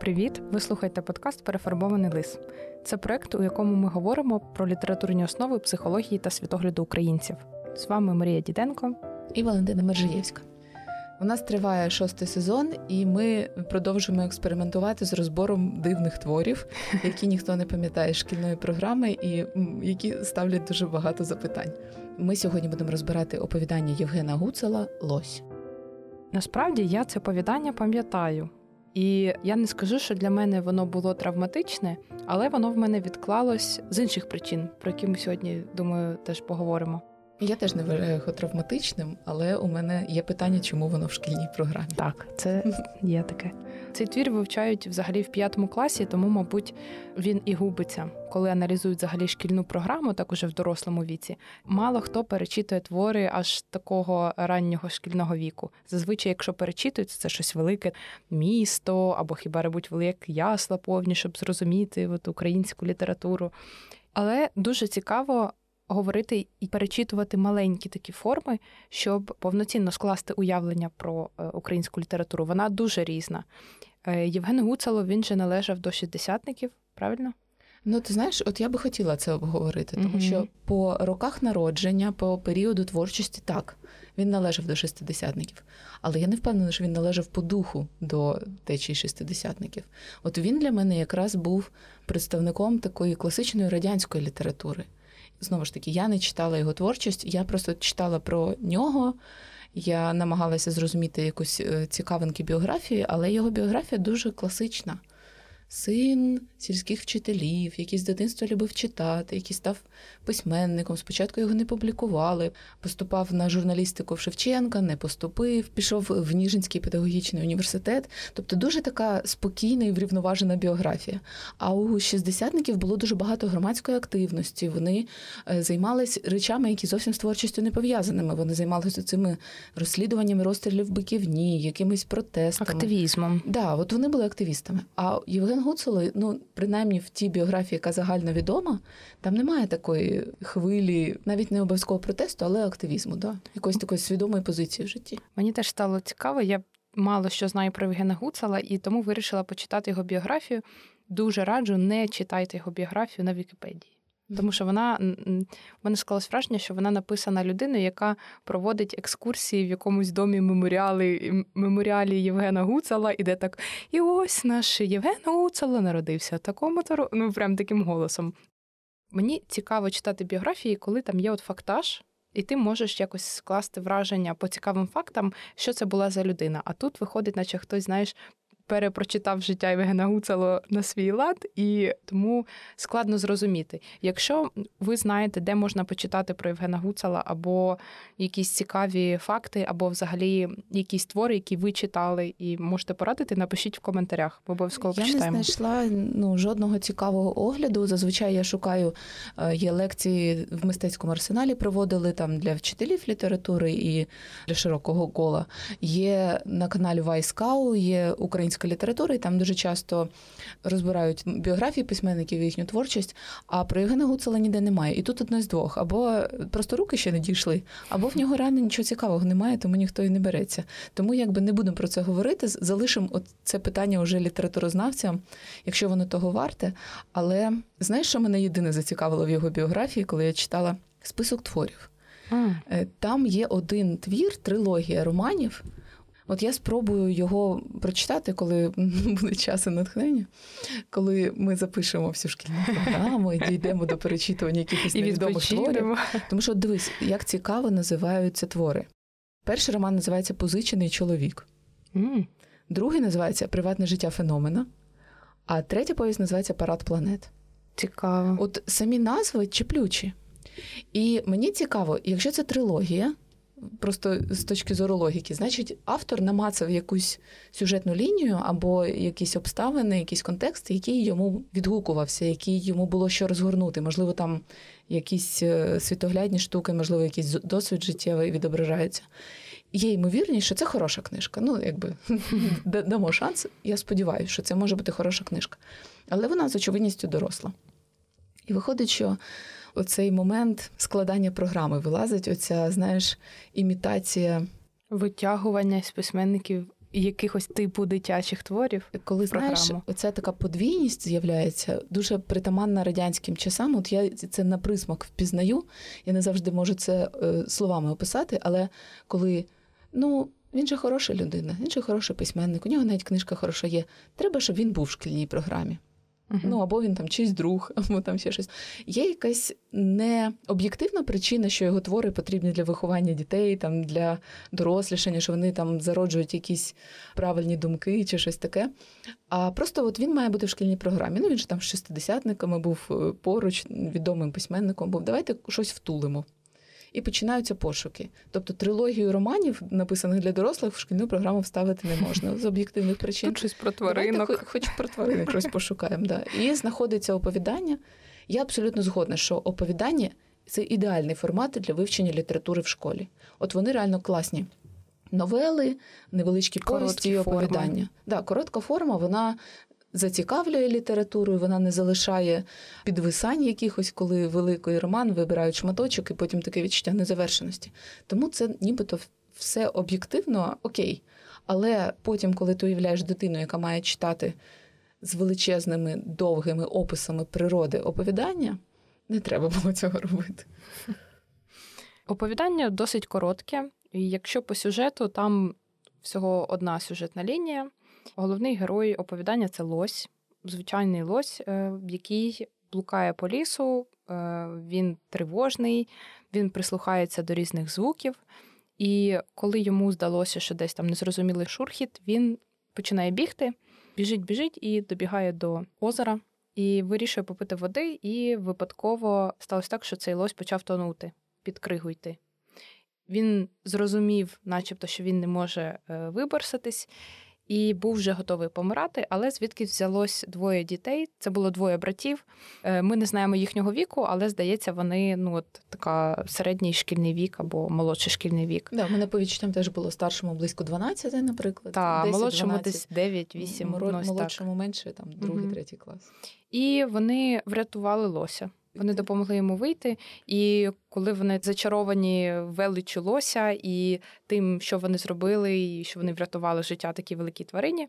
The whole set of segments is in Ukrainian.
Привіт! Ви слухаєте подкаст Перефарбований лис. Це проект, у якому ми говоримо про літературні основи психології та світогляду українців. З вами Марія Діденко і Валентина Мержиєвська. У нас триває шостий сезон, і ми продовжуємо експериментувати з розбором дивних творів, які ніхто не пам'ятає шкільної програми, і які ставлять дуже багато запитань. Ми сьогодні будемо розбирати оповідання Євгена Гуцела Лось. Насправді я це оповідання пам'ятаю. І я не скажу, що для мене воно було травматичне, але воно в мене відклалось з інших причин, про які ми сьогодні, думаю, теж поговоримо. Я теж не вважаю його травматичним, але у мене є питання, чому воно в шкільній програмі. Так, це є таке. Цей твір вивчають взагалі в п'ятому класі, тому, мабуть, він і губиться, коли аналізують взагалі шкільну програму, так уже в дорослому віці. Мало хто перечитує твори аж такого раннього шкільного віку. Зазвичай, якщо перечитують, це щось велике місто або хіба ребуть велике ясла повні, щоб зрозуміти от, українську літературу. Але дуже цікаво говорити і перечитувати маленькі такі форми, щоб повноцінно скласти уявлення про е, українську літературу. Вона дуже різна. Е, Євген Гуцало він же належав до шістдесятників, правильно? Ну, ти знаєш, от я би хотіла це обговорити, тому mm-hmm. що по роках народження, по періоду творчості, так, він належав до шестидесятників. Але я не впевнена, що він належав по духу до течії шестидесятників. От він для мене якраз був представником такої класичної радянської літератури знову ж таки, я не читала його творчість, я просто читала про нього. Я намагалася зрозуміти якусь е, цікавинки біографії, але його біографія дуже класична син сільських вчителів, який з дитинства любив читати, який став письменником. Спочатку його не публікували, поступав на журналістику в Шевченка, не поступив, пішов в Ніжинський педагогічний університет. Тобто дуже така спокійна і врівноважена біографія. А у шістдесятників було дуже багато громадської активності. Вони е, займалися речами, які зовсім з творчістю не пов'язаними. Вони займалися цими розслідуваннями розстрілів в Биківні, якимись протестами. Активізмом. Да, от вони були активістами. А Євген Гуцули, ну принаймні в тій біографії, яка загально відома, там немає такої хвилі, навіть не обов'язково протесту, але активізму, да? якоїсь такої свідомої позиції в житті. Мені теж стало цікаво. Я мало що знаю про Євгена Гуцала, і тому вирішила почитати його біографію. Дуже раджу, не читайте його біографію на Вікіпедії. Тому що вона в мене склалось враження, що вона написана людиною, яка проводить екскурсії в якомусь домі меморіали, меморіалі Євгена Гуцала, і де так. І ось наш Євген Гуцало народився такому то ну прям таким голосом. Мені цікаво читати біографії, коли там є от фактаж, і ти можеш якось скласти враження по цікавим фактам, що це була за людина. А тут виходить, наче хтось, знаєш, перепрочитав життя Євгена Гуцало на свій лад, і тому складно зрозуміти. Якщо ви знаєте, де можна почитати про Євгена Гуцала, або якісь цікаві факти, або взагалі якісь твори, які ви читали, і можете порадити, напишіть в коментарях. Ми обов'язково я почитаємо. Я не знайшла ну, жодного цікавого огляду. Зазвичай я шукаю е, є лекції в мистецькому арсеналі, проводили там для вчителів літератури і для широкого кола. Є на каналі Вайскау, є українська українська література, і там дуже часто розбирають біографії письменників і їхню творчість. А про Євгена Гуцела ніде немає. І тут одне з двох: або просто руки ще не дійшли, або в нього реально нічого цікавого немає, тому ніхто і не береться. Тому якби не будемо про це говорити. Залишимо це питання вже літературознавцям, якщо воно того варте. Але знаєш, що мене єдине зацікавило в його біографії, коли я читала список творів. Mm. Там є один твір, трилогія романів. От я спробую його прочитати, коли буде час і натхнення, коли ми запишемо всю шкільну програму і дійдемо до перечитування якихось невідомих творів. Тому що дивись, як цікаво називаються твори. Перший роман називається Позичений чоловік, mm. другий називається Приватне життя феномена, а третя повість називається Парад планет. Цікаво. От самі назви чіплючі. І мені цікаво, якщо це трилогія просто з точки зору логіки, значить, автор намацав якусь сюжетну лінію або якісь обставини, якийсь контекст, який йому відгукувався, який йому було що розгорнути. Можливо, там якісь е, світоглядні штуки, можливо, якийсь досвід життєвий відображається. Є ймовірність, що це хороша книжка. Ну, якби дамо шанс. Я сподіваюся, що це може бути хороша книжка. Але вона з очевидністю доросла. І виходить, що оцей момент складання програми вилазить, оця, знаєш, імітація. Витягування з письменників якихось типу дитячих творів. Коли знаєш, оця така подвійність з'являється, дуже притаманна радянським часам. От я це на присмак впізнаю. Я не завжди можу це е, словами описати, але коли ну. Він же хороша людина, він же хороший письменник, у нього навіть книжка хороша є. Треба, щоб він був в шкільній програмі. Uh-huh. Ну, або він там чийсь друг, або там ще щось. Є якась не об'єктивна причина, що його твори потрібні для виховання дітей, там для дорослішання, що вони там зароджують якісь правильні думки чи щось таке. А просто от він має бути в шкільній програмі. Ну, він ж там з шестидесятниками був е, поруч, відомим письменником був. Давайте щось втулимо і починаються пошуки. Тобто трилогію романів, написаних для дорослих, в шкільну програму вставити не можна з об'єктивних причин. Тут щось про тваринок. Давайте хоч про тваринок щось пошукаємо. Да. І знаходиться оповідання. Я абсолютно згодна, що оповідання це ідеальний формат для вивчення літератури в школі. От вони реально класні. Новели, невеличкі повісті і оповідання. Да, Коротка форма, вона зацікавлює літературою, вона не залишає підвисань якихось, коли великий роман вибирають шматочок і потім таке відчуття незавершеності. Тому це нібито все об'єктивно окей. Але потім, коли ти уявляєш дитину, яка має читати з величезними довгими описами природи оповідання, не треба було цього робити. Оповідання досить коротке, і якщо по сюжету там всього одна сюжетна лінія, Головний герой оповідання це лось, звичайний лось, е, який блукає по лісу, е, він тривожний, він прислухається до різних звуків. І коли йому здалося, що десь там незрозумілий шурхіт, він починає бігти, біжить, біжить і добігає до озера, і вирішує попити води. І випадково сталося так, що цей лось почав тонути, під кригу йти. Він зрозумів, начебто, що він не може е, виборсатись, і був вже готовий помирати, але звідки взялось двоє дітей. Це було двоє братів. Е, ми не знаємо їхнього віку, але здається, вони ну от така середній шкільний вік або молодший шкільний вік. Да, мене по відчуттям теж було старшому близько 12, наприклад. Так, молодшому десь 9-8. Молодшому менше, там другий, угу. третій клас. І вони врятували лося. Вони допомогли йому вийти, і коли вони зачаровані величу лося і тим, що вони зробили, і що вони врятували життя такій великій тварині,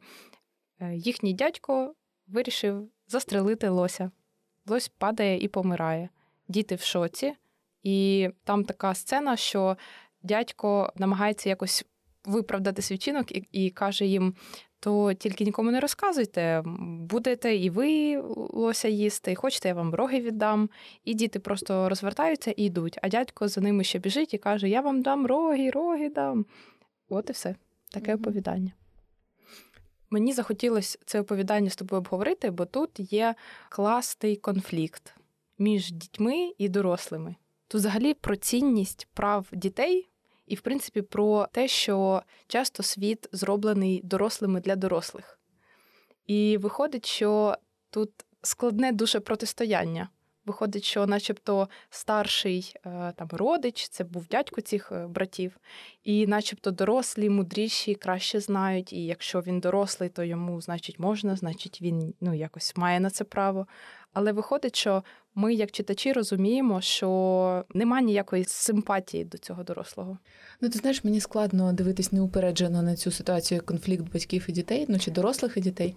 е, їхній дядько вирішив застрелити лося. Лось падає і помирає. Діти в шоці, і там така сцена, що дядько намагається якось виправдати свій чинок і, і каже їм: то тільки нікому не розказуйте. Будете і ви лося їсти, хочете, я вам роги віддам. І діти просто розвертаються і йдуть. А дядько за ними ще біжить і каже: Я вам дам роги, роги дам. От і все. Таке mm-hmm. оповідання. Мені захотілося це оповідання з тобою обговорити, бо тут є класний конфлікт між дітьми і дорослими. Тут взагалі про цінність прав дітей і, в принципі, про те, що часто світ зроблений дорослими для дорослих. І виходить, що тут складне дуже протистояння. Виходить, що, начебто, старший е, там родич, це був дядько цих е, братів, і, начебто, дорослі, мудріші краще знають. І якщо він дорослий, то йому, значить, можна, значить, він ну, якось має на це право. Але виходить, що ми, як читачі, розуміємо, що нема ніякої симпатії до цього дорослого. Ну, ти знаєш, мені складно дивитись неупереджено на цю ситуацію конфлікт батьків і дітей, ну чи дорослих і дітей.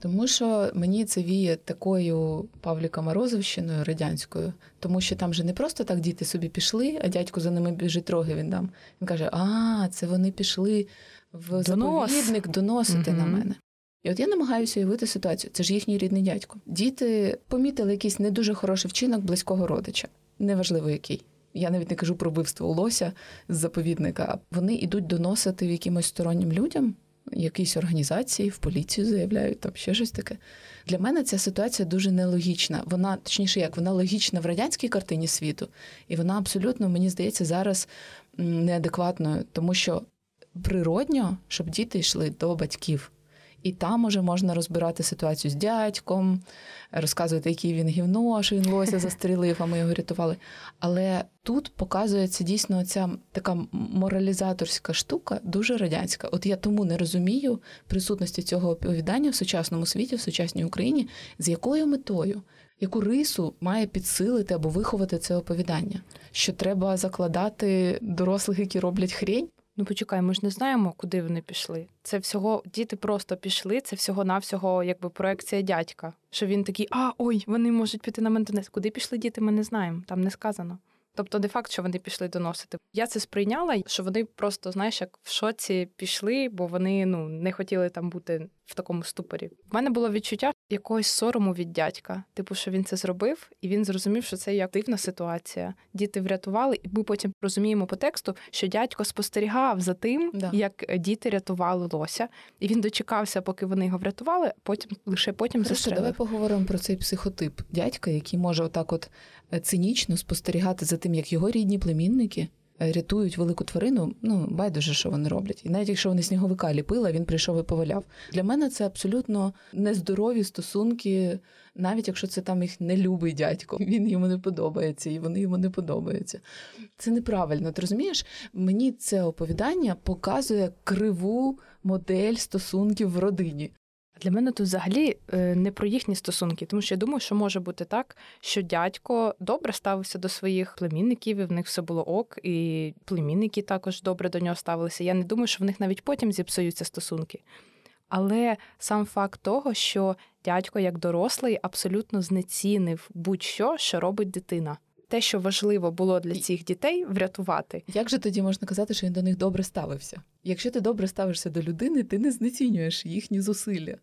Тому що мені це віє такою Павліка Морозовщиною радянською, тому що там же не просто так діти собі пішли, а дядько за ними біжить роги. Він там він каже: А, це вони пішли в заповідник доносити угу. на мене. І от я намагаюся уявити ситуацію. Це ж їхній рідний дядько. Діти помітили якийсь не дуже хороший вчинок близького родича, неважливо який. Я навіть не кажу про вбивство лося з заповідника. Вони йдуть доносити якимось стороннім людям, якісь організації, в поліцію заявляють, там ще щось таке. Для мене ця ситуація дуже нелогічна. Вона, точніше, як вона логічна в радянській картині світу, і вона абсолютно, мені здається, зараз неадекватною, тому що природньо, щоб діти йшли до батьків. І там уже можна розбирати ситуацію з дядьком, розказувати, який він гівно, що він лося застрілив, а ми його рятували. Але тут показується дійсно ця така моралізаторська штука, дуже радянська. От я тому не розумію присутності цього оповідання в сучасному світі, в сучасній Україні, з якою метою. Яку рису має підсилити або виховати це оповідання? Що треба закладати дорослих, які роблять хрень? Ну, почекай, ми ж не знаємо, куди вони пішли. Це всього діти просто пішли. Це всього навсього якби проекція дядька. Що він такий, а ой, вони можуть піти на ментонес. Куди пішли діти? Ми не знаємо. Там не сказано. Тобто, де факт, що вони пішли доносити. Я це сприйняла, що вони просто, знаєш, як в шоці пішли, бо вони ну не хотіли там бути в такому ступорі. В мене було відчуття якогось сорому від дядька. Типу, що він це зробив, і він зрозумів, що це як дивна ситуація. Діти врятували, і ми потім розуміємо по тексту, що дядько спостерігав за тим, Да. як діти рятували лося, і він дочекався, поки вони його врятували. Потім лише потім Хорошо, застрелив. давай поговоримо про цей психотип дядька, який може отак от е, цинічно спостерігати за тим, як його рідні племінники е, рятують велику тварину. Ну, байдуже, що вони роблять. І навіть якщо вони сніговика ліпили, він прийшов і поваляв. Для мене це абсолютно нездорові стосунки, навіть якщо це там їх не любий дядько. Він йому не подобається, і вони йому не подобаються. Це неправильно. Ти розумієш? Мені це оповідання показує криву модель стосунків в родині. Для мене тут взагалі е, не про їхні стосунки, тому що я думаю, що може бути так, що дядько добре ставився до своїх племінників, і в них все було ок, і племінники також добре до нього ставилися. Я не думаю, що в них навіть потім зіпсуються стосунки. Але сам факт того, що дядько, як дорослий, абсолютно знецінив будь-що, що робить дитина. Те, що важливо було для цих дітей, врятувати. Як же тоді можна казати, що він до них добре ставився? Якщо ти добре ставишся до людини, ти не знецінюєш їхні зусилля.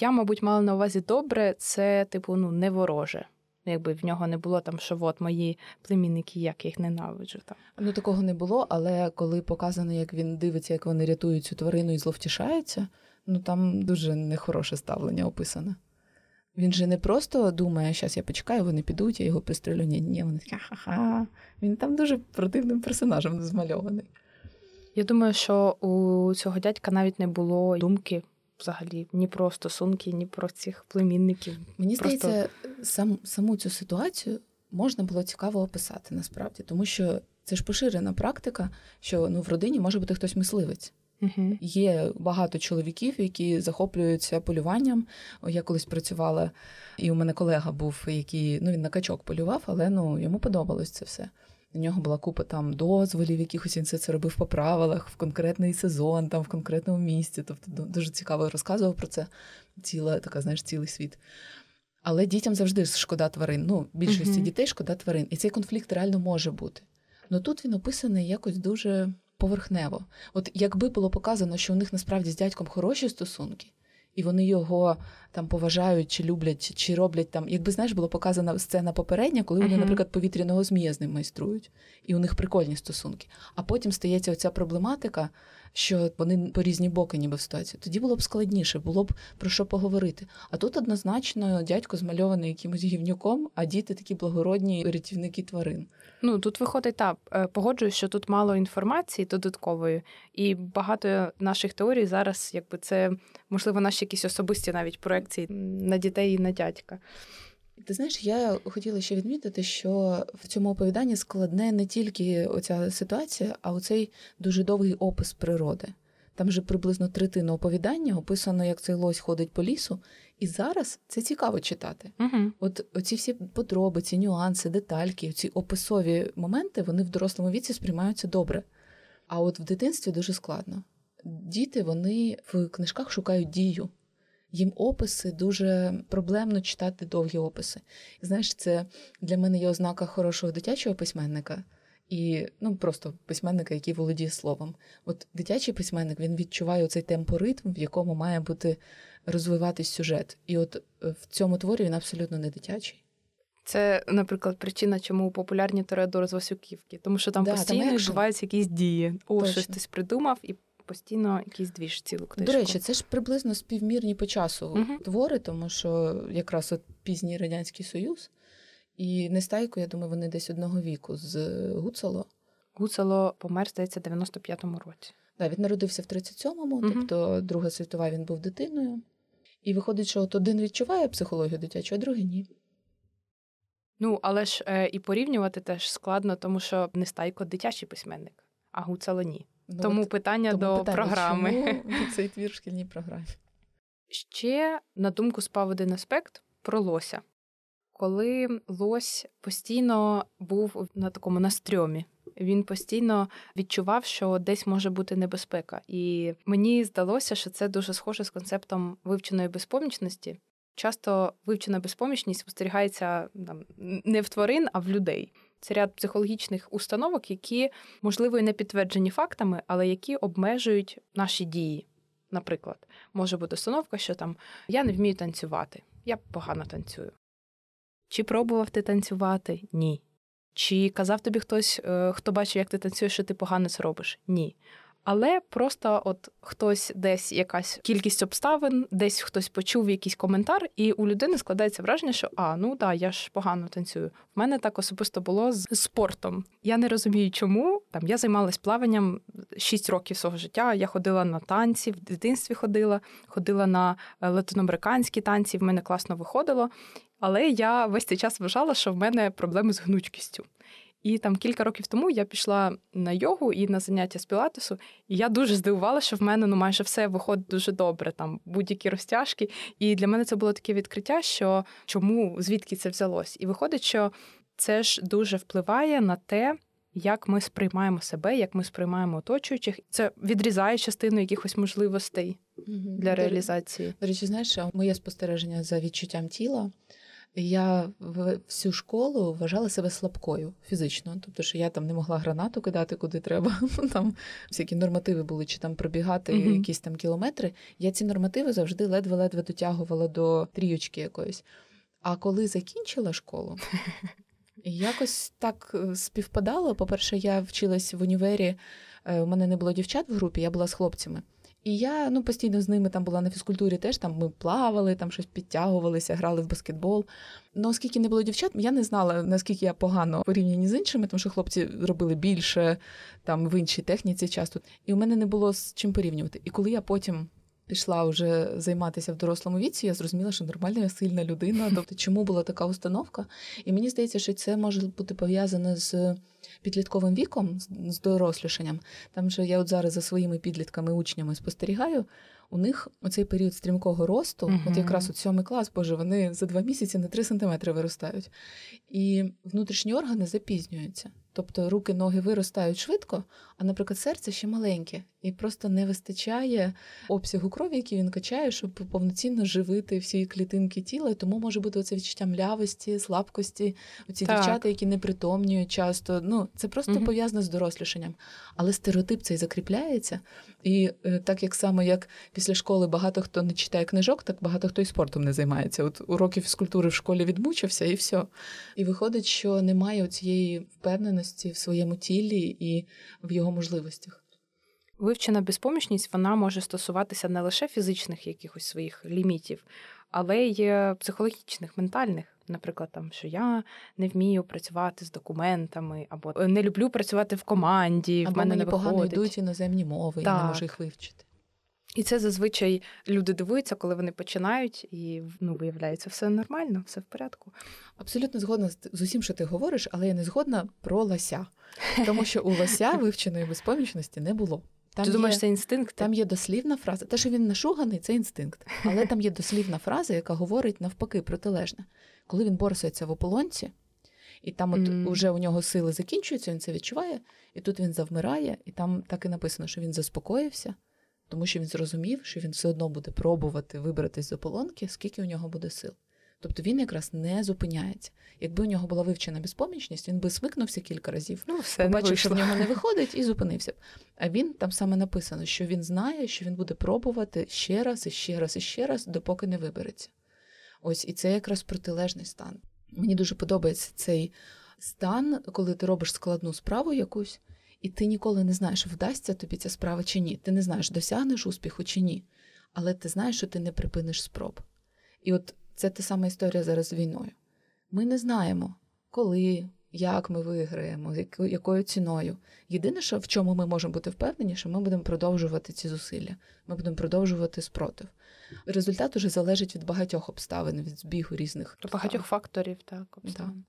Я, мабуть, мала на увазі добре, це, типу, ну, не вороже. Якби в нього не було там, що от мої племінники, як я їх ненавиджу. Там. Ну такого не було, але коли показано, як він дивиться, як вони рятують цю тварину і зловтішаються, ну там дуже нехороше ставлення описане. Він же не просто думає, зараз я почекаю, вони підуть, я його пристрелю. Ні, ні, вони такі, ха-ха. Він там дуже противним персонажем змальований. Я думаю, що у цього дядька навіть не було думки взагалі ні про стосунки, ні про цих племінників. Мені Просто- здається, сам, саму цю ситуацію можна було цікаво описати насправді, тому що це ж поширена практика, що ну, в родині може бути хтось мисливець. Угу. Є багато чоловіків, які захоплюються полюванням. Я колись працювала, і у мене колега був, який ну він на качок полював, але ну йому подобалось це все. У нього була купа там дозволів, якихось він все це робив по правилах в конкретний сезон, там в конкретному місці. Тобто дуже цікаво розказував про це. Ціла така, знаєш, цілий світ. Але дітям завжди шкода тварин. Ну, більшості Мгм. дітей шкода тварин. І цей конфлікт реально може бути. Ну тут він описаний якось дуже поверхнево. От якби було показано, що у них насправді з дядьком хороші стосунки, і вони його там поважають чи люблять, чи роблять там. Якби знаєш, було показана сцена попередня, коли вони, Мгм. наприклад, повітряного змія з ним майструють, і у них прикольні стосунки. А потім стається оця проблематика, що вони по різні боки, ніби в ситуації. Тоді було б складніше, було б про що поговорити. А тут однозначно дядько змальований якимось гівнюком, а діти такі благородні рятівники тварин. Ну тут виходить так, е, погоджуюсь, що тут мало інформації додаткової, і багато наших теорій зараз, якби це можливо наші якісь особисті навіть проекції на дітей і на дядька. Ти знаєш, я хотіла ще відмітити, що в цьому оповіданні складне не тільки оця ситуація, а оцей дуже довгий опис природи. Там вже приблизно третина оповідання описано, як цей лось ходить по лісу, і зараз це цікаво читати. Угу. От оці всі подробиці, нюанси, детальки, ці описові моменти, вони в дорослому віці сприймаються добре. А от в дитинстві дуже складно. Діти вони в книжках шукають дію. Їм описи дуже проблемно читати довгі описи. Знаєш, це для мене є ознака хорошого дитячого письменника і ну просто письменника, який володіє словом. От дитячий письменник він відчуває цей темпоритм, в якому має бути розвиватись сюжет. І от е, в цьому творі він абсолютно не дитячий. Це, наприклад, причина, чому популярні Тореадори з Васюківки, тому що там Да, постійно відбуваються якісь дії. О, Точно. щось хтось придумав і постійно якийсь двіж цілу книжку. До речі, це ж приблизно співмірні по часу Мгм. твори, тому що якраз от пізній Радянський Союз і Нестайко, я думаю, вони десь одного віку з Гуцало. Гуцало помер, здається, в 95-му році. Да, він народився в 37-му, Мгм. тобто Друга світова він був дитиною. І виходить, що от один відчуває психологію дитячу, а другий ні. Ну, але ж е, і порівнювати теж складно, тому що Нестайко дитячий письменник, а Гуцало ні. Ну, тому от питання тому до питання, програми. Чому цей твір в шкільній програмі? Ще, на думку, спав один аспект про лося. Коли лось постійно був на такому настрьомі, він постійно відчував, що десь може бути небезпека. І мені здалося, що це дуже схоже з концептом вивченої безпомічності. Часто вивчена безпомічність спостерігається там не в тварин, а в людей. Це ряд психологічних установок, які, можливо, і не підтверджені фактами, але які обмежують наші дії. Наприклад, може бути установка, що там я не вмію танцювати, я погано танцюю. Чи пробував ти танцювати? Ні. Чи казав тобі хтось, е, хто бачив, як ти танцюєш, що ти погано це робиш? Ні. Але просто от хтось десь якась кількість обставин, десь хтось почув якийсь коментар, і у людини складається враження, що а ну да, я ж погано танцюю. В мене так особисто було з спортом. Я не розумію, чому там я займалась плаванням 6 років свого життя. Я ходила на танці, в дитинстві ходила, ходила на е, латиноамериканські танці. В мене класно виходило. Але я весь цей час вважала, що в мене проблеми з гнучкістю. І там кілька років тому я пішла на йогу і на заняття з пілатесу, і я дуже здивувалася, що в мене ну майже все виходить дуже добре, там будь-які розтяжки. І для мене це було таке відкриття, що чому звідки це взялось? І виходить, що це ж дуже впливає на те, як ми сприймаємо себе, як ми сприймаємо оточуючих. Це відрізає частину якихось можливостей для реалізації. До речі, знаєш, моє спостереження за відчуттям тіла. Я всю школу вважала себе слабкою фізично, тобто, що я там не могла гранату кидати куди треба. Там всякі нормативи були, чи там пробігати mm-hmm. якісь там кілометри. Я ці нормативи завжди ледве-ледве дотягувала до тріючки якоїсь. А коли закінчила школу, якось так е, співпадало. По-перше, я вчилась в універі, е, у мене не було дівчат в групі, я була з хлопцями. І я ну, постійно з ними там була на фізкультурі, теж там ми плавали, там щось підтягувалися, грали в баскетбол. Ну, оскільки не було дівчат, я не знала, наскільки я погано порівняні з іншими, тому що хлопці робили більше там в іншій техніці часто. І у мене не було з чим порівнювати. І коли я потім. Пішла вже займатися в дорослому віці, я зрозуміла, що нормальна, сильна людина. Тобто, чому була така установка? І мені здається, що це може бути пов'язане з підлітковим віком, з дорослішанням, там же я от зараз за своїми підлітками, учнями спостерігаю, у них оцей період стрімкого росту, uh от якраз от сьомий клас, боже, вони за два місяці на три сантиметри виростають. І внутрішні органи запізнюються. Тобто руки, ноги виростають швидко, а, наприклад, серце ще маленьке, і просто не вистачає обсягу крові, який він качає, щоб повноцінно живити всі клітинки тіла. І тому може бути оце відчуття млявості, слабкості, оці так. дівчата, які не притомнюють часто. Ну це просто угу. пов'язано з дорослішанням. Але стереотип цей закріпляється. І е, так як само, як після школи багато хто не читає книжок, так багато хто і спортом не займається. От уроки фізкультури в школі відмучився, і все. І виходить, що немає цієї впевненості в своєму тілі і в його можливостях. Вивчена безпомічність вона може стосуватися не лише фізичних якихось своїх лімітів, але й психологічних, ментальних. Наприклад, там що я не вмію працювати з документами, або не люблю працювати в команді. Або в мене мені не погано йдуть іноземні мови, так. я не можу їх вивчити. І це зазвичай люди дивуються, коли вони починають, і ну, виявляється, все нормально, все в порядку. Абсолютно згодна з усім, що ти говориш, але я не згодна про лося, тому що у лося вивченої безпомічності не було. Там Ти є, думаєш, це інстинкт? Там є дослівна фраза. Те, що він нашуганий, це інстинкт. Але там є дослівна фраза, яка говорить навпаки протилежне. Коли він борсується в ополонці, і там от mm. уже у нього сили закінчуються, він це відчуває, і тут він завмирає, і там так і написано, що він заспокоївся, тому що він зрозумів, що він все одно буде пробувати вибратись з ополонки, скільки у нього буде сил. Тобто він якраз не зупиняється. Якби у нього була вивчена безпомічність, він би смикнувся кілька разів, ну, все побачив, що в нього не виходить, і зупинився б. А він там саме написано, що він знає, що він буде пробувати ще раз, і ще раз, і ще раз, допоки не вибереться. Ось і це якраз протилежний стан. Мені дуже подобається цей стан, коли ти робиш складну справу якусь, і ти ніколи не знаєш, вдасться тобі ця справа чи ні. Ти не знаєш, досягнеш успіху чи ні. Але ти знаєш, що ти не припиниш спроб. І от це та сама історія зараз з війною. Ми не знаємо, коли, як ми виграємо, якою ціною. Єдине, що в чому ми можемо бути впевнені, що ми будемо продовжувати ці зусилля, ми будемо продовжувати спротив. Результат уже залежить від багатьох обставин, від збігу різних обставин. багатьох факторів, так обставин.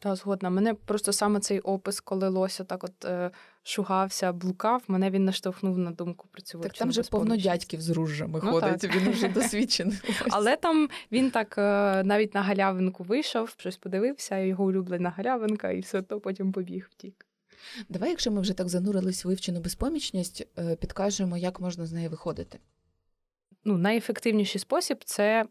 Та згодна. Мене просто саме цей опис, коли Лося так от е, шугався, блукав, мене він наштовхнув на думку про цю Так там же повно дядьків з ружжами ну, ходить, так. він вже досвідчений. Але там він так е, навіть на галявинку вийшов, щось подивився, його улюблена галявинка, і все то потім побіг втік. Давай, якщо ми вже так занурились в вивчену безпомічність, е, підкажемо, як можна з неї виходити. Ну, найефективніший спосіб це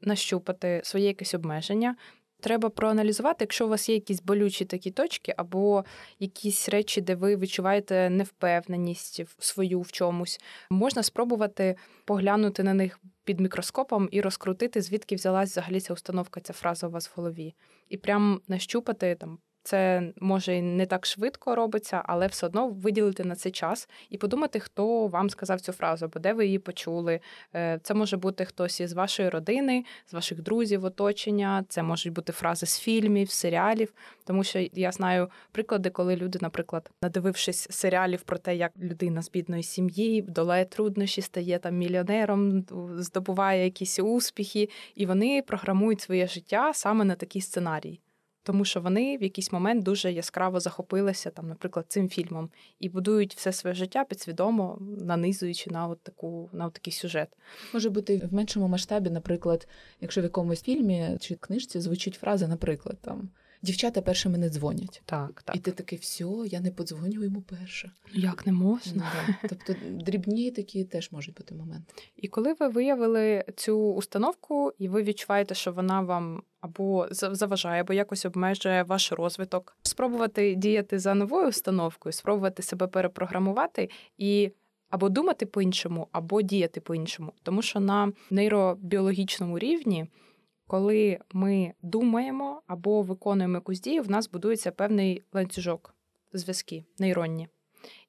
нащупати своє якесь обмеження. Треба проаналізувати, якщо у вас є якісь болючі такі точки, або якісь речі, де ви відчуваєте невпевненість в свою в чомусь, можна спробувати поглянути на них під мікроскопом і розкрутити, звідки взялась взагалі ця установка, ця фраза у вас в голові, і прям нащупати там це може і не так швидко робиться, але все одно виділити на це час і подумати, хто вам сказав цю фразу, або де ви її почули. Е, це може бути хтось із вашої родини, з ваших друзів, оточення. Це можуть бути фрази з фільмів, серіалів. Тому що я знаю приклади, коли люди, наприклад, надивившись серіалів про те, як людина з бідної сім'ї долає труднощі, стає там мільйонером, здобуває якісь успіхи, і вони програмують своє життя саме на такий сценарій тому що вони в якийсь момент дуже яскраво захопилися там, наприклад, цим фільмом і будують все своє життя підсвідомо, нанизуючи на от таку на от такий сюжет. Може бути в меншому масштабі, наприклад, якщо в якомусь фільмі чи книжці звучить фраза, наприклад, там. Дівчата першими не дзвонять. Так, так. І ти такий, все, я не подзвоню йому перше. Як не можна? Ну, тобто дрібні такі теж можуть бути моменти. І коли ви виявили цю установку, і ви відчуваєте, що вона вам або заважає, або якось обмежує ваш розвиток, спробувати діяти за новою установкою, спробувати себе перепрограмувати і. Або думати по-іншому, або діяти по-іншому. Тому що на нейробіологічному рівні коли ми думаємо або виконуємо якусь дію, в нас будується певний ланцюжок зв'язки нейронні.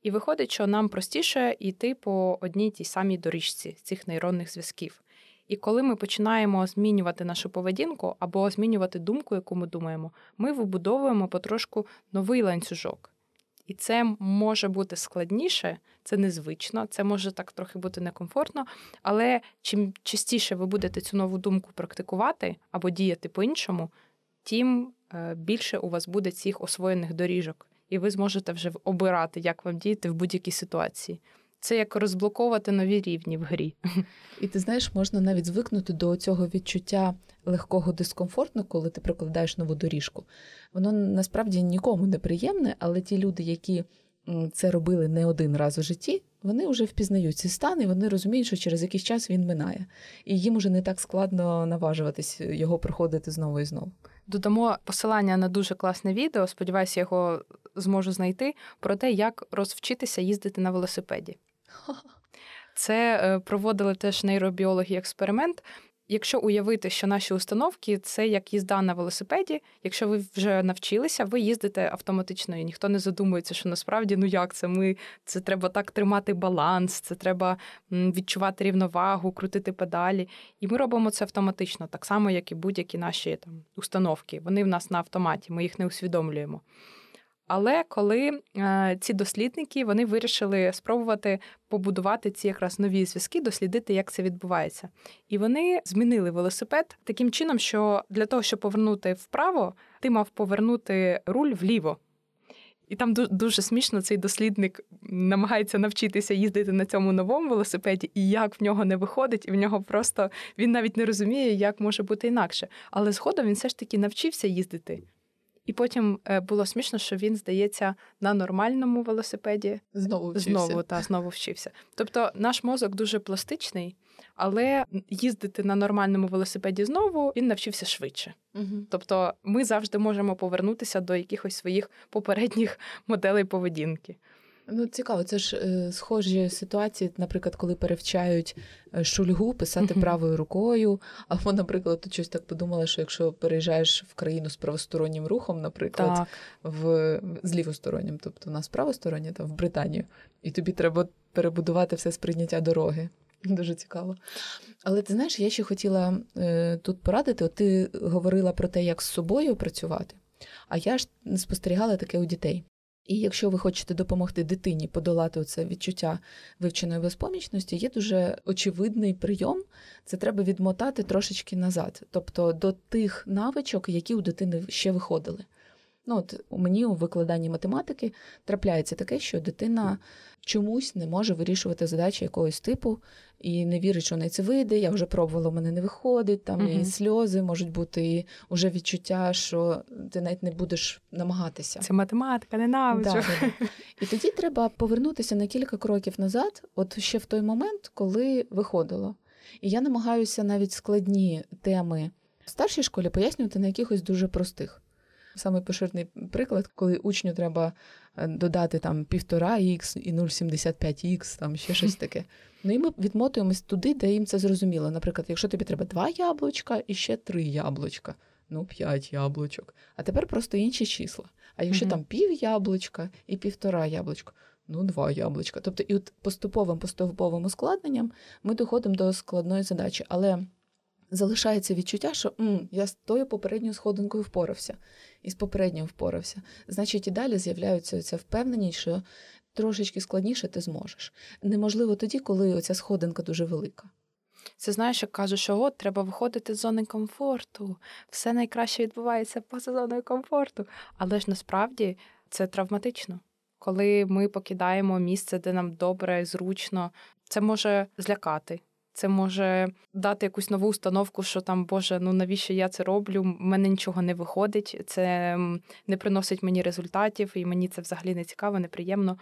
І виходить, що нам простіше йти по одній тій самій доріжці цих нейронних зв'язків. І коли ми починаємо змінювати нашу поведінку або змінювати думку, яку ми думаємо, ми вибудовуємо потрошку новий ланцюжок. І це може бути складніше, це незвично, це може так трохи бути некомфортно. Але чим частіше ви будете цю нову думку практикувати або діяти по-іншому, тим е, більше у вас буде цих освоєних доріжок, і ви зможете вже обирати, як вам діяти в будь-якій ситуації. Це як розблоковувати нові рівні в грі. І ти знаєш, можна навіть звикнути до цього відчуття легкого дискомфорту, коли ти прокладаєш нову доріжку. Воно насправді нікому не приємне, але ті люди, які це робили не один раз у житті, вони вже впізнають цей стан і вони розуміють, що через якийсь час він минає. І їм уже не так складно наважуватись його проходити знову і знову. Додамо посилання на дуже класне відео. Сподіваюся, його зможу знайти про те, як розвчитися їздити на велосипеді. Це е, проводили теж нейробіологи експеримент. Якщо уявити, що наші установки це як їзда на велосипеді, якщо ви вже навчилися, ви їздите автоматично, і ніхто не задумується, що насправді ну як це ми це треба так тримати баланс, це треба відчувати рівновагу, крутити педалі. І ми робимо це автоматично, так само, як і будь-які наші там установки. Вони в нас на автоматі, ми їх не усвідомлюємо. Але коли е, ці дослідники вони вирішили спробувати побудувати ці якраз нові зв'язки, дослідити, як це відбувається, і вони змінили велосипед таким чином, що для того, щоб повернути вправо, ти мав повернути руль вліво. І там дуже смішно цей дослідник намагається навчитися їздити на цьому новому велосипеді, і як в нього не виходить, і в нього просто він навіть не розуміє, як може бути інакше. Але згодом він все ж таки навчився їздити і потім е, було смішно, що він, здається, на нормальному велосипеді знову вчився. Знову, та, знову вчився. Тобто наш мозок дуже пластичний, але їздити на нормальному велосипеді знову він навчився швидше. Угу. Тобто ми завжди можемо повернутися до якихось своїх попередніх моделей поведінки. Ну, цікаво, це ж е, схожі ситуації, наприклад, коли перевчають е, шульгу писати правою рукою. Або, наприклад, тут щось так подумала, що якщо переїжджаєш в країну з правостороннім рухом, наприклад, так. в з лівостороннім, тобто у нас правостороннє, там в Британію, і тобі треба перебудувати все сприйняття дороги. Дуже цікаво. Але ти знаєш, я ще хотіла е, тут порадити: От ти говорила про те, як з собою працювати, а я ж спостерігала таке у дітей. І якщо ви хочете допомогти дитині подолати це відчуття вивченої безпомічності, є дуже очевидний прийом. Це треба відмотати трошечки назад, тобто до тих навичок, які у дитини ще виходили. Ну, от мені у викладанні математики трапляється таке, що дитина чомусь не може вирішувати задачі якогось типу і не вірить, що в неї це вийде. Я вже пробувала, в мене не виходить. Там Мгм. і сльози можуть бути, і вже відчуття, що ти навіть не будеш намагатися. Це математика, ненавиджу. Да, да. І тоді треба повернутися на кілька кроків назад, от ще в той момент, коли виходило. І я намагаюся навіть складні теми в старшій школі пояснювати на якихось дуже простих. Саме поширений приклад, коли учню треба е, додати там 1,5х і 0,75х, там ще щось таке. Ну і ми відмотуємось туди, де їм це зрозуміло. Наприклад, якщо тобі треба два яблучка і ще три яблучка, ну п'ять яблучок. А тепер просто інші числа. А якщо Мгм. там пів яблучка і півтора яблучка, ну два яблучка. Тобто, і от поступовим поступовим ускладненням ми доходимо до складної задачі. Але залишається відчуття, що М, я з тою попередньою сходинкою впорався, і з попередньою впорався. Значить, і далі з'являється ця впевненість, що трошечки складніше ти зможеш. Неможливо тоді, коли оця сходинка дуже велика. Це знаєш, як кажуть, що от треба виходити з зони комфорту. Все найкраще відбувається поза зоною комфорту. Але ж насправді це травматично. Коли ми покидаємо місце, де нам добре, зручно, це може злякати. Це може дати якусь нову установку, що там, Боже, ну навіщо я це роблю? В мене нічого не виходить, це не приносить мені результатів, і мені це взагалі не цікаво, неприємно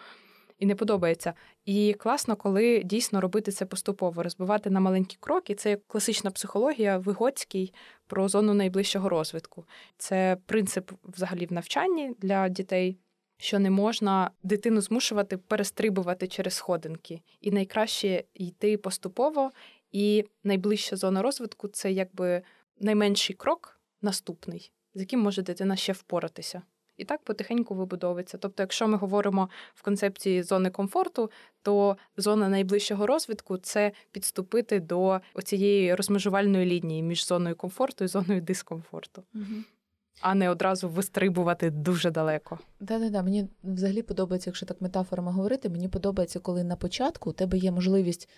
і не подобається. І класно, коли дійсно робити це поступово, розбивати на маленькі кроки. Це як класична психологія Вигоцький про зону найближчого розвитку. Це принцип взагалі в навчанні для дітей. Що не можна дитину змушувати перестрибувати через сходинки, і найкраще йти поступово. І найближча зона розвитку це якби найменший крок наступний, з яким може дитина ще впоратися. І так потихеньку вибудовується. Тобто, якщо ми говоримо в концепції зони комфорту, то зона найближчого розвитку це підступити до цієї розмежувальної лінії між зоною комфорту і зоною дискомфорту, а не одразу вистрибувати дуже далеко. Да-да-да, мені взагалі подобається, якщо так метафорами говорити, мені подобається, коли на початку у тебе є можливість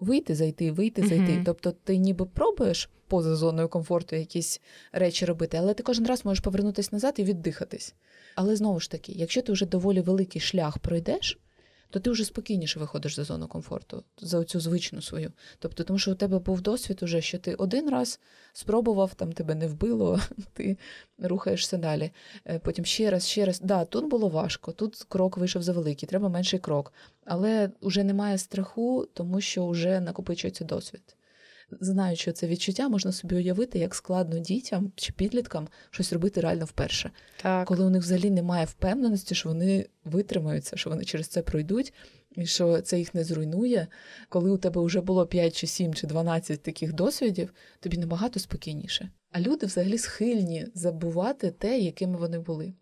вийти, зайти, вийти, зайти. Мгм. Тобто ти ніби пробуєш поза зоною комфорту якісь речі робити, але ти кожен раз можеш повернутися назад і віддихатись. Але знову ж таки, якщо ти вже доволі великий шлях пройдеш, то ти вже спокійніше виходиш за зону комфорту, за оцю звичну свою. Тобто, тому що у тебе був досвід уже, що ти один раз спробував, там тебе не вбило, ти рухаєшся далі. Е, Потім ще раз, ще раз. Да, тут було важко, тут крок вийшов за великий, треба менший крок. Але вже немає страху, тому що вже накопичується досвід. Знаючи це відчуття, можна собі уявити, як складно дітям чи підліткам щось робити реально вперше Так. коли у них взагалі немає впевненості, що вони витримаються, що вони через це пройдуть, і що це їх не зруйнує. Коли у тебе вже було 5 чи 7 чи 12 таких досвідів, тобі набагато спокійніше. А люди взагалі схильні забувати те, якими вони були.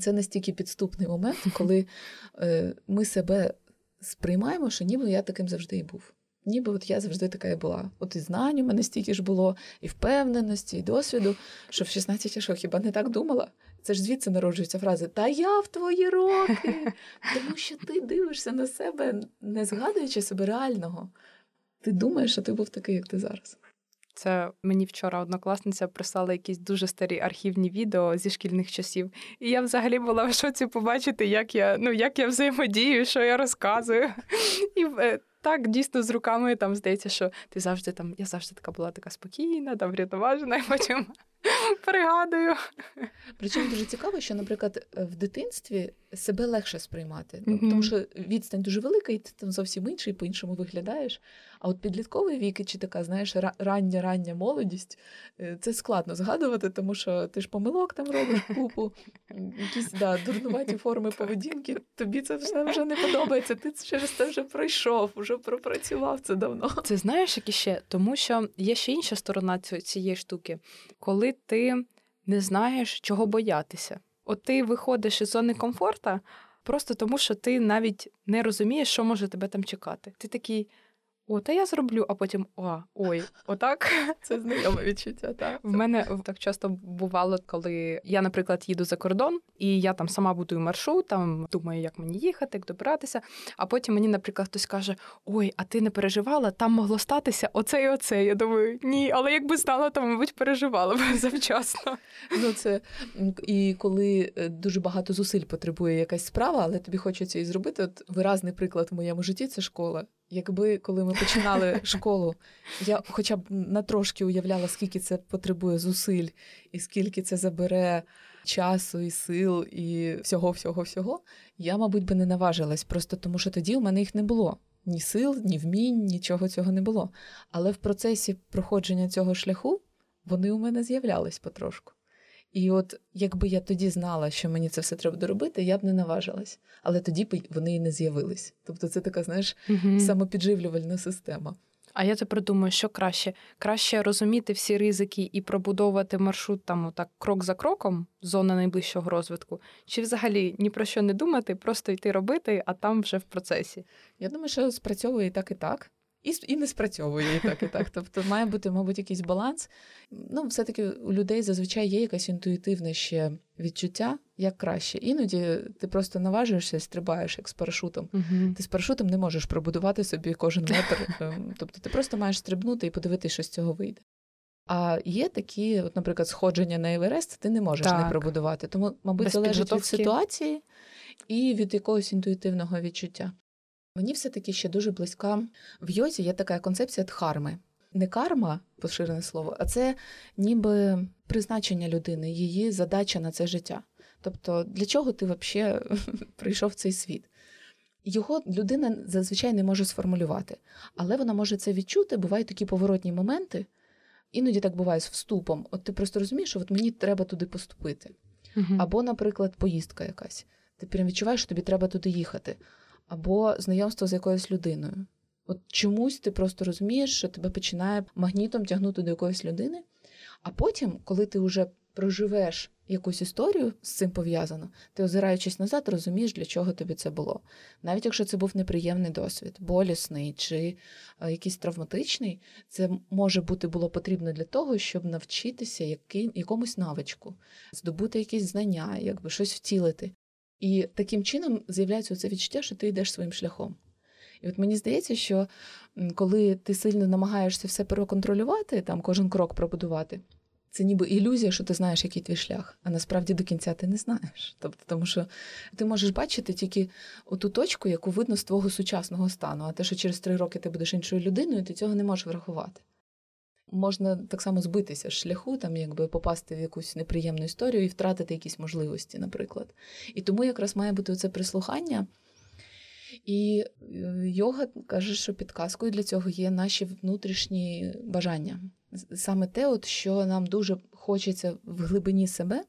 Це настільки підступний момент, коли е, ми себе сприймаємо, що ніби я таким завжди і був. Ніби от я завжди така і була. От і знань у мене стільки ж було, і впевненості, і досвіду, що в 16 я що, хіба не так думала? Це ж звідси народжуються фрази Та я в твої роки. Тому що ти дивишся на себе, не згадуючи себе реального. Ти думаєш, що ти був такий, як ти зараз. Це мені вчора однокласниця прислала якісь дуже старі архівні відео зі шкільних часів. І я взагалі була в шоці побачити, як я ну як я взаємодію, що я розказую. І е, так дійсно з руками там здається, що ти завжди там, я завжди така була така спокійна, там врятоважена, і потім пригадую. Причому дуже цікаво, що, наприклад, в дитинстві себе легше сприймати, Мгм. тому що відстань дуже велика, і ти там зовсім інший, по-іншому виглядаєш. А от підлітковий вік чи така, знаєш, рання рання молодість е, це складно згадувати, тому що ти ж помилок там робиш купу, якісь да, дурнуваті форми поведінки. Тобі це все вже не подобається. Ти через це вже пройшов, вже пропрацював це давно. Це знаєш, як іще? Тому що є ще інша сторона цієї штуки, коли ти не знаєш, чого боятися. От ти виходиш із зони комфорта просто тому, що ти навіть не розумієш, що може тебе там чекати. Ти такий. О, та я зроблю, а потім о, ой, отак. Це знайоме відчуття. так. В мене так часто бувало, коли я, наприклад, їду за кордон, і я там сама будую маршрут, там думаю, як мені їхати, як добиратися. А потім мені, наприклад, хтось каже: Ой, а ти не переживала? Там могло статися оце і оце. Я думаю, ні, але якби знала, то мабуть переживала б завчасно. Ну це і коли е, дуже багато зусиль потребує якась справа, але тобі хочеться її зробити. От виразний приклад в моєму житті це школа. Якби коли ми починали школу, я хоча б на трошки уявляла, скільки це потребує зусиль, і скільки це забере часу і сил, і всього, всього, всього, я, мабуть, би не наважилась, просто тому що тоді у мене їх не було. Ні сил, ні вмінь, нічого цього не було. Але в процесі проходження цього шляху вони у мене з'являлись потрошку. І от якби я тоді знала, що мені це все треба доробити, я б не наважилась. Але тоді б вони і не з'явились. Тобто це така, знаєш, угу. самопідживлювальна система. А я тепер думаю, що краще краще розуміти всі ризики і пробудовувати маршрут там так крок за кроком, зона найближчого розвитку, чи взагалі ні про що не думати, просто йти робити, а там вже в процесі. Я думаю, що спрацьовує і так, і так і і не спрацьовує і так, і так. Тобто має бути, мабуть, якийсь баланс. Ну, все-таки у людей зазвичай є якесь інтуїтивне ще відчуття, як краще. Іноді ти просто наважуєшся стрибаєш як з парашутом. uh Ти з парашутом не можеш пробудувати собі кожен метр. Ем, тобто ти просто маєш стрибнути і подивитися, що з цього вийде. А є такі, от, наприклад, сходження на Еверест, ти не можеш так. не пробудувати. Тому, мабуть, Без залежить від ситуації і від якогось інтуїтивного відчуття. Мені все-таки ще дуже близька в йозі є така концепція дхарми. Не карма, поширене слово, а це ніби призначення людини, її задача на це життя. Тобто, для чого ти взагалі прийшов в цей світ? Його людина зазвичай не може сформулювати, але вона може це відчути. Бувають такі поворотні моменти. Іноді так буває з вступом. От ти просто розумієш, що от мені треба туди поступити. uh Або, наприклад, поїздка якась. Ти прям відчуваєш, що тобі треба туди їхати або знайомство з якоюсь людиною. От чомусь ти просто розумієш, що тебе починає магнітом тягнути до якоїсь людини, а потім, коли ти вже проживеш якусь історію з цим пов'язано, ти, озираючись назад, розумієш, для чого тобі це було. Навіть якщо це був неприємний досвід, болісний чи е, якийсь травматичний, це може бути було потрібно для того, щоб навчитися яким, якомусь навичку, здобути якісь знання, якби щось втілити. І таким чином з'являється це відчуття, що ти йдеш своїм шляхом. І от мені здається, що коли ти сильно намагаєшся все переконтролювати, там кожен крок пробудувати, це ніби ілюзія, що ти знаєш, який твій шлях, а насправді до кінця ти не знаєш. Тобто, тому що ти можеш бачити тільки ту точку, яку видно з твого сучасного стану, а те, що через три роки ти будеш іншою людиною, ти цього не можеш врахувати можна так само збитися з шляху, там якби попасти в якусь неприємну історію і втратити якісь можливості, наприклад. І тому якраз має бути це прислухання. І е, йога каже, що підказкою для цього є наші внутрішні бажання. Саме те, от, що нам дуже хочеться в глибині себе,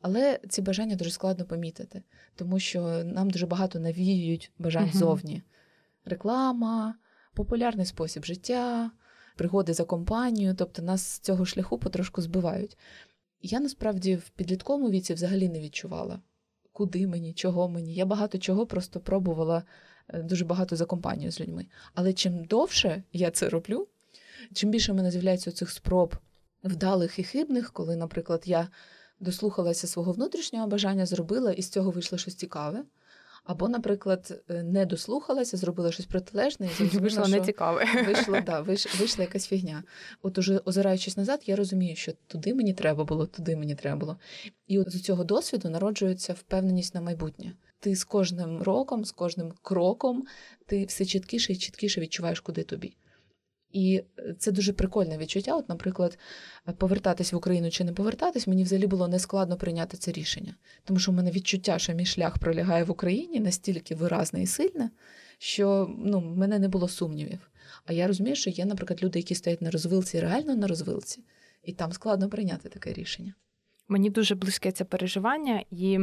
але ці бажання дуже складно помітити, тому що нам дуже багато навіюють бажань зовні. Реклама, популярний спосіб життя, пригоди за компанію, тобто нас з цього шляху потрошку збивають. Я насправді в підлітковому віці взагалі не відчувала, куди мені, чого мені. Я багато чого просто пробувала е, дуже багато за компанію з людьми. Але чим довше я це роблю, чим більше в мене з'являється цих спроб вдалих і хибних, коли, наприклад, я дослухалася свого внутрішнього бажання, зробила і з цього вийшло щось цікаве. Або, наприклад, е, не дослухалася, зробила щось протилежне і зрозуміла, вийшло що нецікаве. Вийшло, да, вийшла якась фігня. От уже озираючись назад, я розумію, що туди мені треба було, туди мені треба було. І от з цього досвіду народжується впевненість на майбутнє. Ти з кожним роком, з кожним кроком, ти все чіткіше і чіткіше відчуваєш, куди тобі. І е, це дуже прикольне відчуття. От, наприклад, повертатись в Україну чи не повертатись, мені взагалі було нескладно прийняти це рішення. Тому що в мене відчуття, що мій шлях пролягає в Україні настільки виразне і сильне, що ну, в мене не було сумнівів. А я розумію, що є, наприклад, люди, які стоять на розвилці, реально на розвилці, і там складно прийняти таке рішення. Мені дуже близьке це переживання, і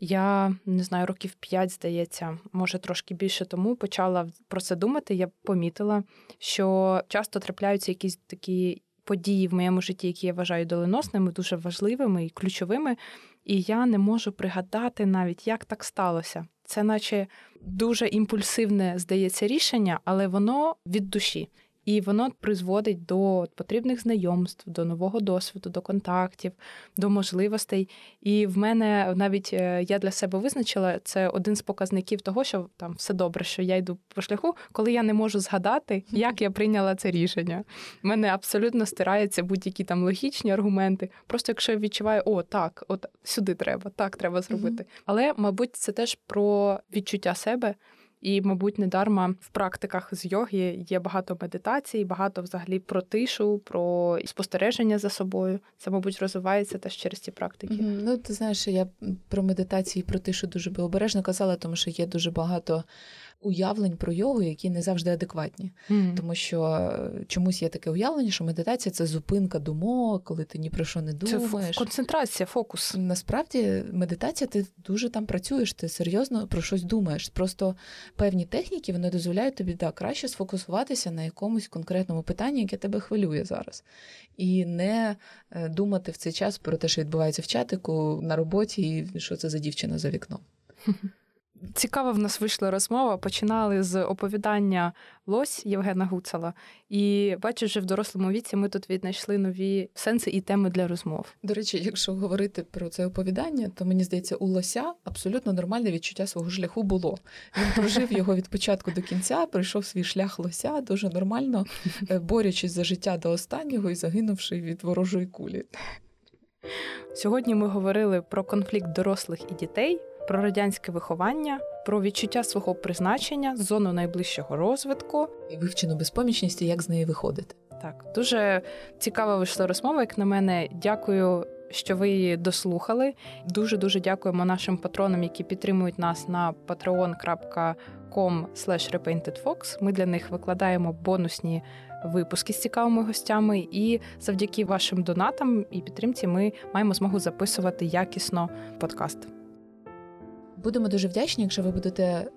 я не знаю, років п'ять, здається, може трошки більше тому почала про це думати. Я помітила, що часто трапляються якісь такі події в моєму житті, які я вважаю доленосними, дуже важливими і ключовими. І я не можу пригадати навіть, як так сталося. Це наче дуже імпульсивне здається рішення, але воно від душі. І воно призводить до потрібних знайомств, до нового досвіду, до контактів, до можливостей. І в мене навіть е, я для себе визначила це один з показників того, що там все добре, що я йду по шляху, коли я не можу згадати, як я прийняла це рішення. У мене абсолютно стираються будь-які там логічні аргументи. Просто якщо я відчуваю, о, так, от сюди треба, так треба зробити. Але, мабуть, це теж про відчуття себе. І, мабуть, недарма в практиках з йоги є багато медитацій, багато взагалі про тишу, про спостереження за собою. Це, мабуть, розвивається теж через ці практики. Mm-hmm. Ну, ти знаєш, я про медитації, про тишу дуже би обережно казала, тому що є дуже багато уявлень про йогу, які не завжди адекватні. Mm. Тому що е, чомусь є таке уявлення, що медитація це зупинка думок, коли ти ні про що не думаєш. Це концентрація, фокус. Насправді, медитація, ти дуже там працюєш, ти серйозно про щось думаєш. Просто певні техніки вони дозволяють тобі да, краще сфокусуватися на якомусь конкретному питанні, яке тебе хвилює зараз. І не е, думати в цей час про те, що відбувається в чатику на роботі, і що це за дівчина за вікном. Цікава в нас вийшла розмова. Починали з оповідання Лось Євгена Гуцала. І бачу, вже в дорослому віці ми тут віднайшли нові сенси і теми для розмов. До речі, якщо говорити про це оповідання, то мені здається, у лося абсолютно нормальне відчуття свого шляху було. Він прожив його від початку до кінця, пройшов свій шлях лося дуже нормально, е, борючись за життя до останнього і загинувши від ворожої кулі. Сьогодні ми говорили про конфлікт дорослих і дітей про радянське виховання, про відчуття свого призначення, зону найближчого розвитку і вивчену безпомічність, і як з неї виходити. Так, дуже цікава вийшла розмова, як на мене. Дякую. Що ви її дослухали. Дуже дуже дякуємо нашим патронам, які підтримують нас на patreon.com repaintedfox. Ми для них викладаємо бонусні випуски з цікавими гостями, і завдяки вашим донатам і підтримці ми маємо змогу записувати якісно подкаст. Будемо дуже вдячні, якщо ви будете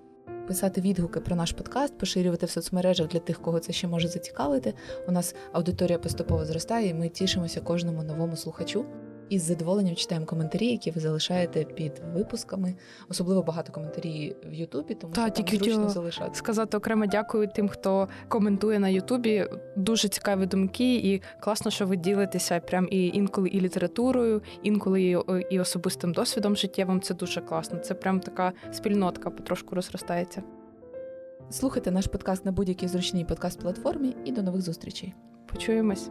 писати відгуки про наш подкаст, поширювати в соцмережах для тих, кого це ще може зацікавити. У нас аудиторія поступово зростає, і ми тішимося кожному новому слухачу. І з задоволенням читаємо коментарі, які ви залишаєте під випусками. Особливо багато коментарі в Ютубі, тому Та, що там тільки зручно залишати. Сказати окремо дякую тим, хто коментує на Ютубі. Дуже цікаві думки, і класно, що ви ділитеся прям і інколи і літературою, інколи і, і особистим досвідом життєвим. Це дуже класно. Це прям така спільнотка потрошку розростається. Слухайте наш подкаст на будь-якій зручній подкаст-платформі і до нових зустрічей. Почуємось.